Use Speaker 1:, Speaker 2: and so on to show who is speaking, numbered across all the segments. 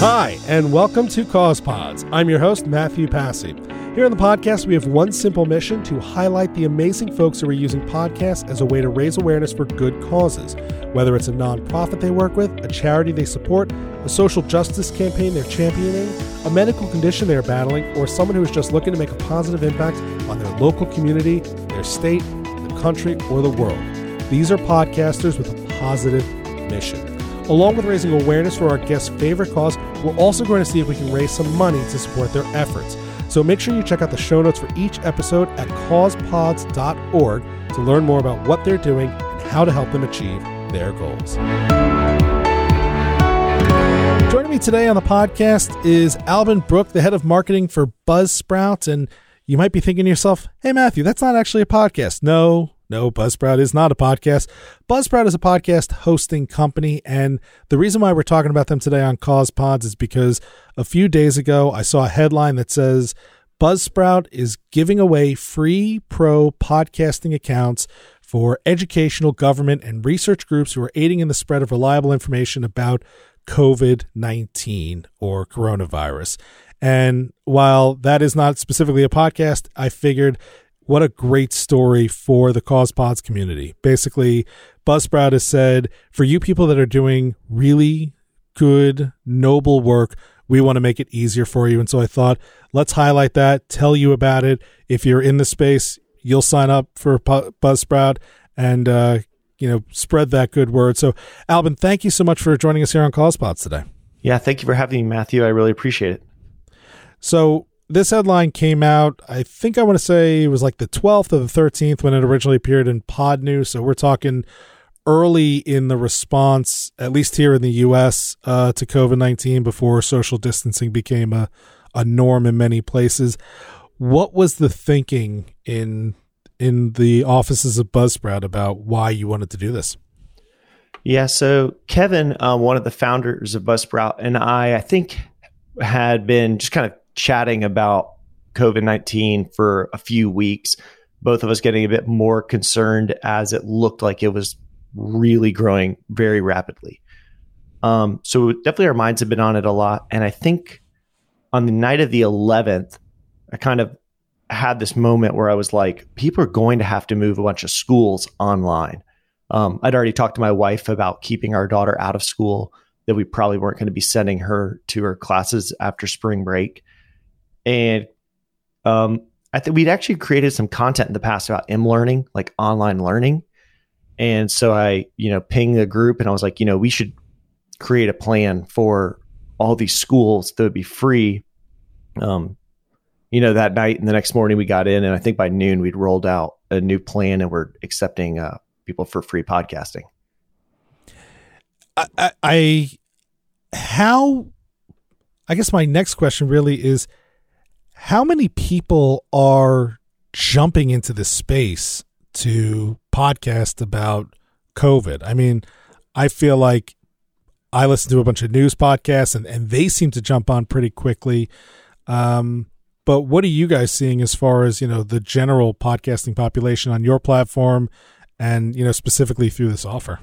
Speaker 1: Hi, and welcome to Cause Pods. I'm your host, Matthew Passy. Here on the podcast, we have one simple mission to highlight the amazing folks who are using podcasts as a way to raise awareness for good causes. Whether it's a nonprofit they work with, a charity they support, a social justice campaign they're championing, a medical condition they're battling, or someone who is just looking to make a positive impact on their local community, their state, the country, or the world. These are podcasters with a positive mission. Along with raising awareness for our guests' favorite cause, we're also going to see if we can raise some money to support their efforts. So make sure you check out the show notes for each episode at causepods.org to learn more about what they're doing and how to help them achieve their goals. Joining me today on the podcast is Alban Brooke, the head of marketing for Buzzsprout. And you might be thinking to yourself, hey, Matthew, that's not actually a podcast. No, no, Buzzsprout is not a podcast. Buzzsprout is a podcast hosting company. And the reason why we're talking about them today on Cause Pods is because a few days ago I saw a headline that says Buzzsprout is giving away free pro podcasting accounts for educational, government, and research groups who are aiding in the spread of reliable information about COVID 19 or coronavirus. And while that is not specifically a podcast, I figured what a great story for the Cause Pods community. Basically, Buzzsprout has said for you people that are doing really good, noble work, we want to make it easier for you. And so I thought, let's highlight that, tell you about it. If you're in the space, you'll sign up for Buzzsprout and, uh, you know, spread that good word. So, Alban, thank you so much for joining us here on Cause Pods today.
Speaker 2: Yeah, thank you for having me, Matthew. I really appreciate it.
Speaker 1: So, this headline came out, I think I want to say it was like the 12th or the 13th when it originally appeared in Podnews. So we're talking early in the response, at least here in the US, uh, to COVID 19 before social distancing became a, a norm in many places. What was the thinking in in the offices of Buzzsprout about why you wanted to do this?
Speaker 2: Yeah, so Kevin, uh, one of the founders of Buzzsprout, and I, I think, had been just kind of chatting about COVID 19 for a few weeks, both of us getting a bit more concerned as it looked like it was really growing very rapidly. Um, so definitely our minds have been on it a lot. And I think on the night of the 11th, I kind of had this moment where I was like, people are going to have to move a bunch of schools online. Um, I'd already talked to my wife about keeping our daughter out of school, that we probably weren't going to be sending her to her classes after spring break. And um, I think we'd actually created some content in the past about M learning, like online learning. And so I, you know, pinged the group and I was like, you know, we should create a plan for all these schools that would be free. Um, you know, that night and the next morning we got in, and I think by noon we'd rolled out a new plan and we're accepting uh, people for free podcasting.
Speaker 1: I, I, how, I guess my next question really is how many people are jumping into this space to podcast about COVID? I mean, I feel like I listen to a bunch of news podcasts and, and they seem to jump on pretty quickly. Um, but what are you guys seeing as far as, you know, the general podcasting population on your platform and, you know, specifically through this offer?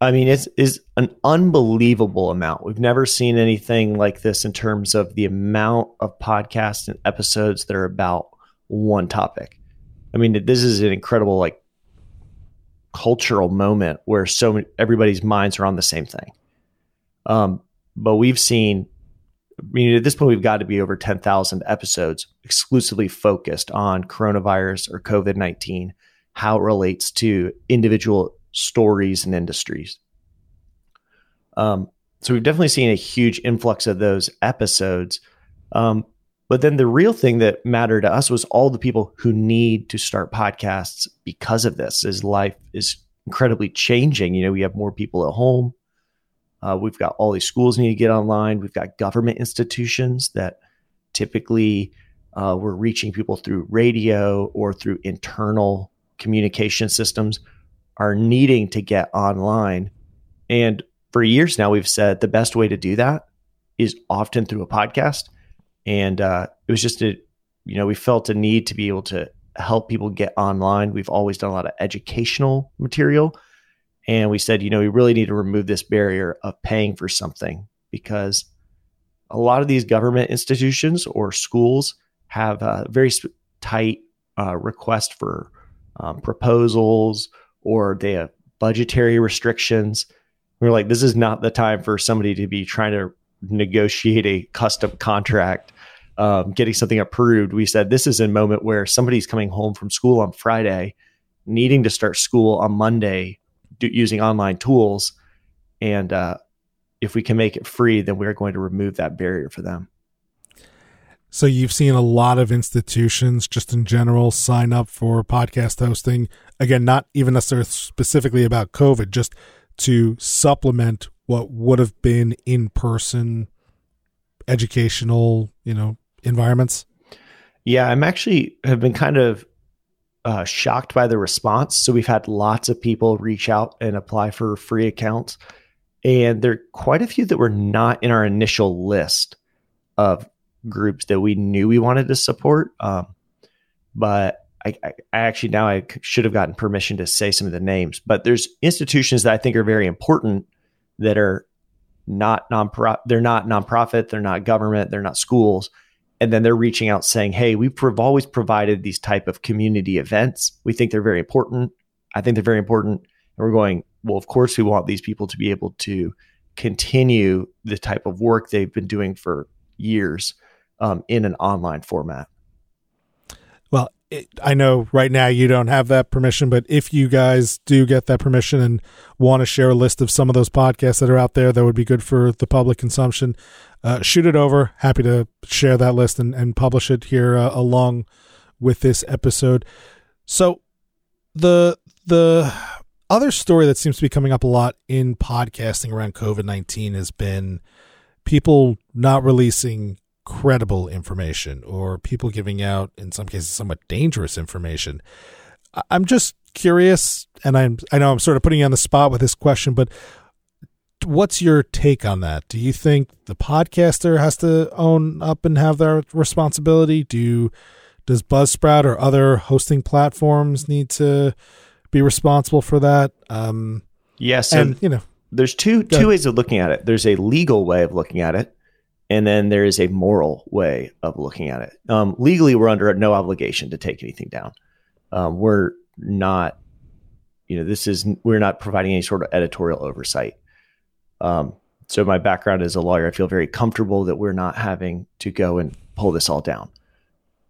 Speaker 2: I mean, it's is an unbelievable amount. We've never seen anything like this in terms of the amount of podcasts and episodes that are about one topic. I mean, this is an incredible like cultural moment where so many, everybody's minds are on the same thing. Um, but we've seen, I mean, at this point, we've got to be over ten thousand episodes exclusively focused on coronavirus or COVID nineteen, how it relates to individual stories and industries. Um, so we've definitely seen a huge influx of those episodes. Um, but then the real thing that mattered to us was all the people who need to start podcasts because of this. As life is incredibly changing, you know, we have more people at home. Uh, we've got all these schools need to get online. We've got government institutions that typically uh, we're reaching people through radio or through internal communication systems are needing to get online. And for years now, we've said the best way to do that is often through a podcast. And uh, it was just a, you know, we felt a need to be able to help people get online. We've always done a lot of educational material. And we said, you know, we really need to remove this barrier of paying for something because a lot of these government institutions or schools have a very tight uh, request for um, proposals or they have budgetary restrictions. We're like, this is not the time for somebody to be trying to negotiate a custom contract, um, getting something approved. We said this is a moment where somebody's coming home from school on Friday, needing to start school on Monday do, using online tools. And uh, if we can make it free, then we're going to remove that barrier for them.
Speaker 1: So you've seen a lot of institutions just in general sign up for podcast hosting. Again, not even necessarily specifically about COVID, just to supplement what would have been in person educational, you know, environments.
Speaker 2: Yeah, I'm actually have been kind of uh, shocked by the response. So we've had lots of people reach out and apply for free accounts, and there are quite a few that were not in our initial list of groups that we knew we wanted to support. Um, but I, I, actually now I should have gotten permission to say some of the names. But there's institutions that I think are very important that are not non they're not nonprofit, they're not government, they're not schools, and then they're reaching out saying, "Hey, we've always provided these type of community events. We think they're very important. I think they're very important." And we're going, "Well, of course, we want these people to be able to continue the type of work they've been doing for years." Um, in an online format.
Speaker 1: Well, it, I know right now you don't have that permission, but if you guys do get that permission and want to share a list of some of those podcasts that are out there that would be good for the public consumption, uh, shoot it over. Happy to share that list and, and publish it here uh, along with this episode. So the the other story that seems to be coming up a lot in podcasting around COVID nineteen has been people not releasing credible information or people giving out, in some cases, somewhat dangerous information. I'm just curious, and I'm I know I'm sort of putting you on the spot with this question, but what's your take on that? Do you think the podcaster has to own up and have their responsibility? Do you, does Buzzsprout or other hosting platforms need to be responsible for that? Um,
Speaker 2: yes, yeah, so and you know, there's two two ways of looking at it. There's a legal way of looking at it, and then there is a moral way of looking at it. Um, legally, we're under no obligation to take anything down. Um, we're not, you know, this is we're not providing any sort of editorial oversight. Um, so my background as a lawyer, I feel very comfortable that we're not having to go and pull this all down.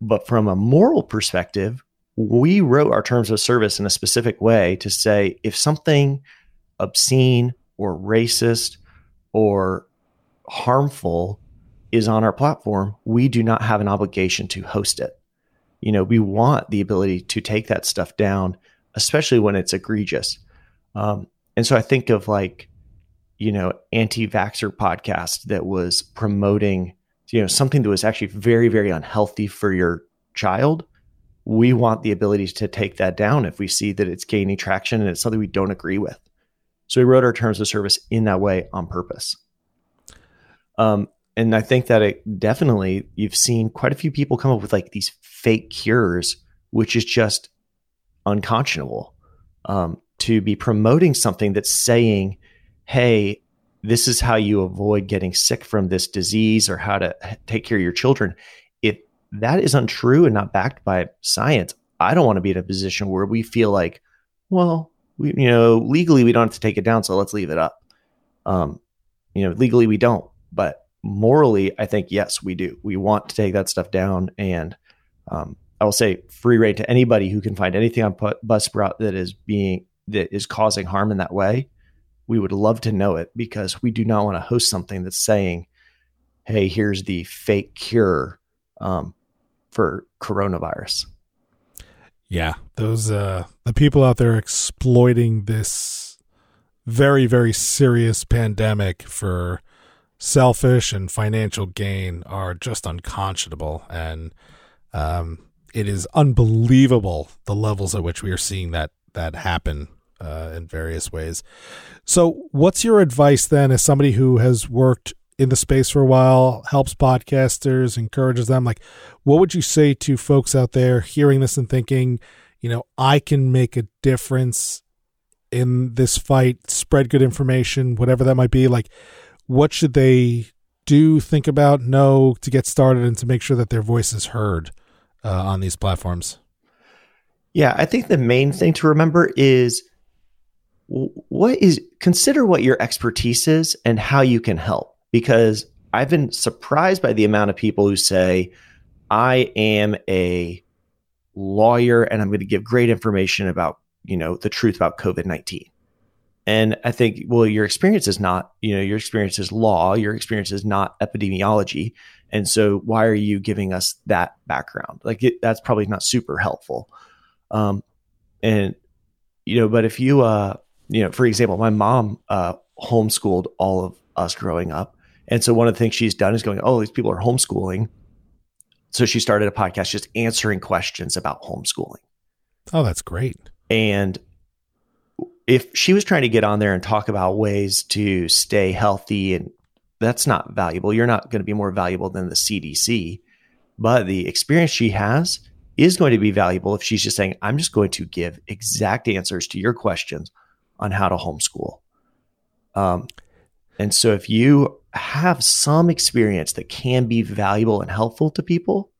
Speaker 2: But from a moral perspective, we wrote our terms of service in a specific way to say if something obscene or racist or harmful is on our platform, we do not have an obligation to host it. You know, we want the ability to take that stuff down, especially when it's egregious. Um, and so I think of like, you know, anti-vaxxer podcast that was promoting, you know, something that was actually very, very unhealthy for your child. We want the ability to take that down if we see that it's gaining traction and it's something we don't agree with. So we wrote our terms of service in that way on purpose. Um, and I think that it definitely you've seen quite a few people come up with like these fake cures, which is just unconscionable. Um, to be promoting something that's saying, "Hey, this is how you avoid getting sick from this disease, or how to take care of your children." If that is untrue and not backed by science, I don't want to be in a position where we feel like, well, we, you know, legally we don't have to take it down, so let's leave it up. Um, you know, legally we don't, but morally, I think yes, we do. We want to take that stuff down, and um, I will say free reign to anybody who can find anything on Buzzsprout that is being that is causing harm in that way. We would love to know it because we do not want to host something that's saying, "Hey, here's the fake cure um, for coronavirus."
Speaker 1: Yeah, those uh, the people out there exploiting this very very serious pandemic for selfish and financial gain are just unconscionable and um, it is unbelievable the levels at which we are seeing that that happen uh, in various ways. So, what's your advice then, as somebody who has worked in the space for a while, helps podcasters, encourages them? Like, what would you say to folks out there hearing this and thinking, you know, I can make a difference in this fight, spread good information, whatever that might be? Like, what should they do think about, know to get started and to make sure that their voice is heard uh, on these platforms?
Speaker 2: Yeah, I think the main thing to remember is what is consider what your expertise is and how you can help because I've been surprised by the amount of people who say I am a lawyer and I'm going to give great information about, you know, the truth about COVID-19. And I think, well, your experience is not, you know, your experience is law, your experience is not epidemiology. And so why are you giving us that background? Like it, that's probably not super helpful. Um, and, you know, but if you, uh, you know, for example, my mom, uh, homeschooled all of us growing up. And so one of the things she's done is going, oh, these people are homeschooling. So she started a podcast just answering questions about homeschooling.
Speaker 1: Oh, that's great.
Speaker 2: And if she was trying to get on there and talk about ways to stay healthy and that's not valuable. You're not going to be more valuable than the CDC, but the experience she has is going to be valuable if she's just saying, I'm just going to give exact answers to your questions on how to homeschool. Um, and so if you have some experience that can be valuable and helpful to people,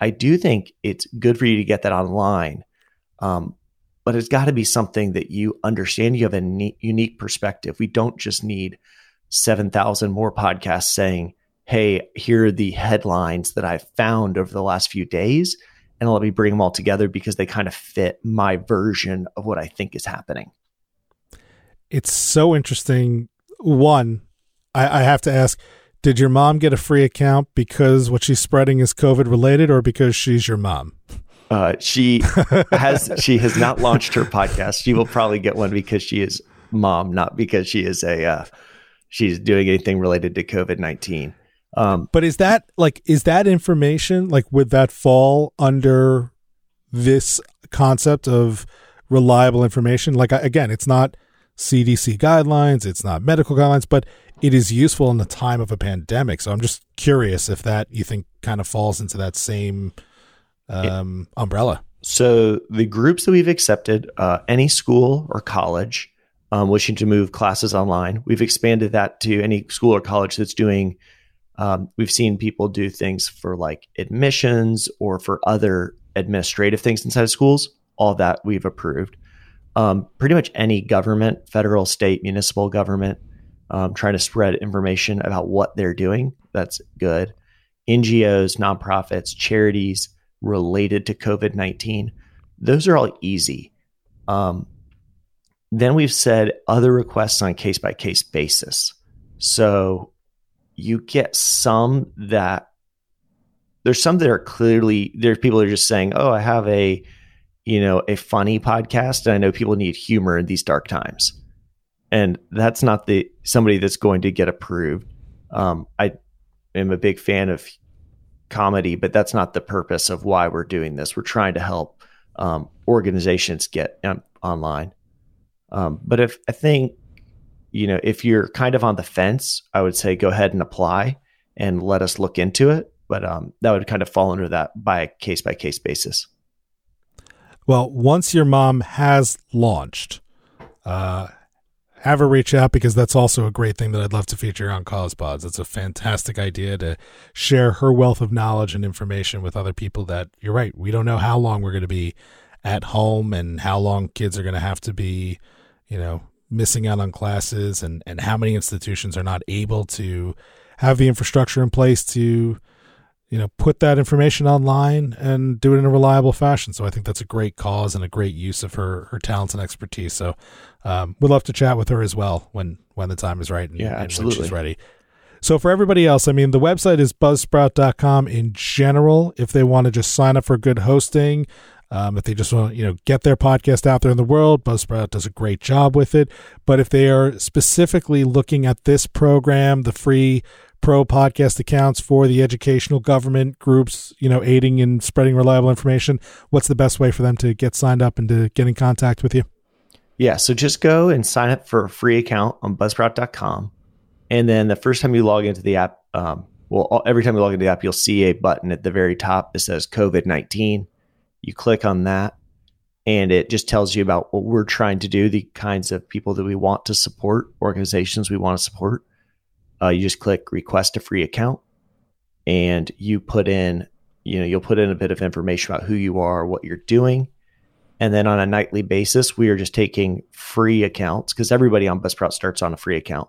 Speaker 2: I do think it's good for you to get that online. Um, but it's got to be something that you understand. You have a ne- unique perspective. We don't just need 7,000 more podcasts saying, hey, here are the headlines that I've found over the last few days. And let me bring them all together because they kind of fit my version of what I think is happening.
Speaker 1: It's so interesting. One, I, I have to ask did your mom get a free account because what she's spreading is COVID related or because she's your mom?
Speaker 2: Uh, she has she has not launched her podcast. She will probably get one because she is mom, not because she is a uh, she's doing anything related to COVID nineteen.
Speaker 1: Um, but is that like is that information like would that fall under this concept of reliable information? Like again, it's not CDC guidelines, it's not medical guidelines, but it is useful in the time of a pandemic. So I'm just curious if that you think kind of falls into that same um, yeah. umbrella.
Speaker 2: So the groups that we've accepted, uh, any school or college um, wishing to move classes online, we've expanded that to any school or college that's doing. Um, we've seen people do things for like admissions or for other administrative things inside of schools. All that we've approved. Um, pretty much any government, federal, state, municipal government, um, trying to spread information about what they're doing. That's good. NGOs, nonprofits, charities, related to COVID 19, those are all easy. Um, then we've said other requests on case by case basis. So you get some that there's some that are clearly there's people that are just saying, "Oh, I have a you know a funny podcast, and I know people need humor in these dark times," and that's not the somebody that's going to get approved. Um, I am a big fan of comedy, but that's not the purpose of why we're doing this. We're trying to help um, organizations get um, online. Um, but if I think, you know, if you're kind of on the fence, I would say go ahead and apply and let us look into it. But um, that would kind of fall under that by a case by case basis.
Speaker 1: Well, once your mom has launched, uh, have her reach out because that's also a great thing that I'd love to feature on Cause Pods. It's a fantastic idea to share her wealth of knowledge and information with other people that you're right. We don't know how long we're going to be at home and how long kids are going to have to be, you know, missing out on classes and, and how many institutions are not able to have the infrastructure in place to you know, put that information online and do it in a reliable fashion. So I think that's a great cause and a great use of her her talents and expertise. So um, we'd love to chat with her as well when when the time is right and,
Speaker 2: yeah, absolutely.
Speaker 1: when she's ready. So for everybody else, I mean, the website is buzzsprout.com in general. If they want to just sign up for good hosting, um, if they just want to, you know, get their podcast out there in the world, Buzzsprout does a great job with it. But if they are specifically looking at this program, the free pro podcast accounts for the educational government groups, you know, aiding in spreading reliable information, what's the best way for them to get signed up and to get in contact with you?
Speaker 2: Yeah, so just go and sign up for a free account on buzzsprout.com. And then the first time you log into the app, um, well, every time you log into the app, you'll see a button at the very top that says COVID 19. You click on that, and it just tells you about what we're trying to do, the kinds of people that we want to support, organizations we want to support uh, you just click request a free account and you put in, you know, you'll put in a bit of information about who you are, what you're doing. And then on a nightly basis, we are just taking free accounts because everybody on Buzzsprout starts on a free account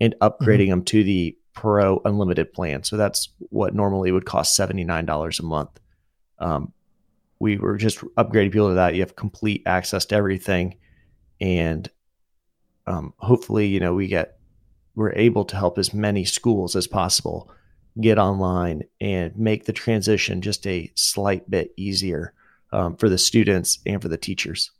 Speaker 2: and upgrading mm-hmm. them to the Pro Unlimited plan. So that's what normally would cost $79 a month. Um, we were just upgrading people to that. You have complete access to everything. And um, hopefully, you know, we get, we're able to help as many schools as possible get online and make the transition just a slight bit easier um, for the students and for the teachers.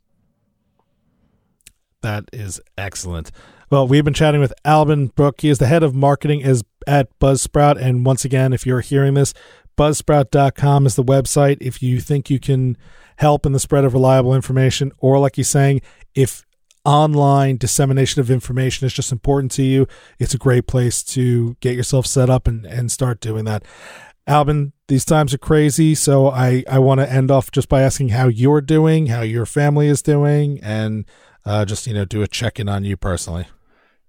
Speaker 1: That is excellent. Well, we've been chatting with Alban Brooke. He is the head of marketing is at Buzzsprout. And once again, if you're hearing this, buzzsprout.com is the website. If you think you can help in the spread of reliable information, or like he's saying, if online dissemination of information is just important to you, it's a great place to get yourself set up and, and start doing that. Alban, these times are crazy, so I, I want to end off just by asking how you're doing, how your family is doing, and uh, just you know do a check in on you personally.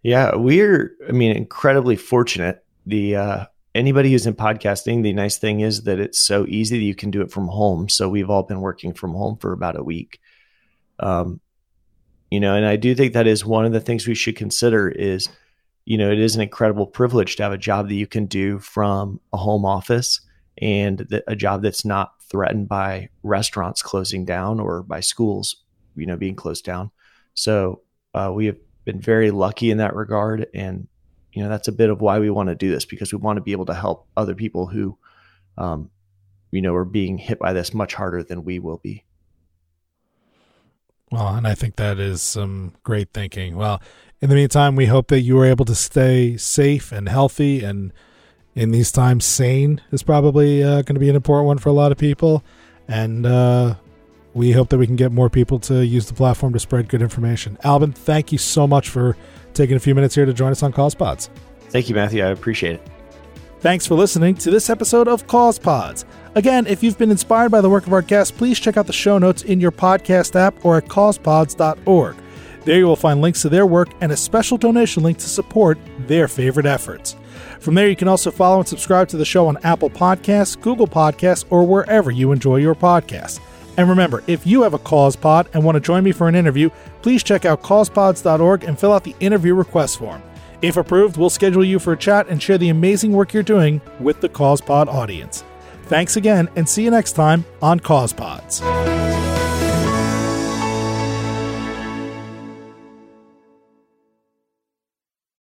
Speaker 2: Yeah, we're I mean incredibly fortunate. The uh, anybody who's in podcasting, the nice thing is that it's so easy that you can do it from home. So we've all been working from home for about a week. Um, you know, and I do think that is one of the things we should consider is, you know, it is an incredible privilege to have a job that you can do from a home office and a job that's not threatened by restaurants closing down or by schools, you know, being closed down. So uh, we have been very lucky in that regard, and you know that's a bit of why we want to do this because we want to be able to help other people who, um, you know, are being hit by this much harder than we will be.
Speaker 1: Well, and I think that is some great thinking. Well, in the meantime, we hope that you are able to stay safe and healthy, and in these times, sane is probably uh, going to be an important one for a lot of people. And uh, we hope that we can get more people to use the platform to spread good information. Alban, thank you so much for taking a few minutes here to join us on CausePods.
Speaker 2: Thank you, Matthew. I appreciate it.
Speaker 1: Thanks for listening to this episode of CausePods. Again, if you've been inspired by the work of our guests, please check out the show notes in your podcast app or at causepods.org. There you will find links to their work and a special donation link to support their favorite efforts. From there, you can also follow and subscribe to the show on Apple Podcasts, Google Podcasts, or wherever you enjoy your podcasts. And remember, if you have a cause pod and want to join me for an interview, please check out causepods.org and fill out the interview request form. If approved, we'll schedule you for a chat and share the amazing work you're doing with the CausePod audience. Thanks again, and see you next time on CausePods.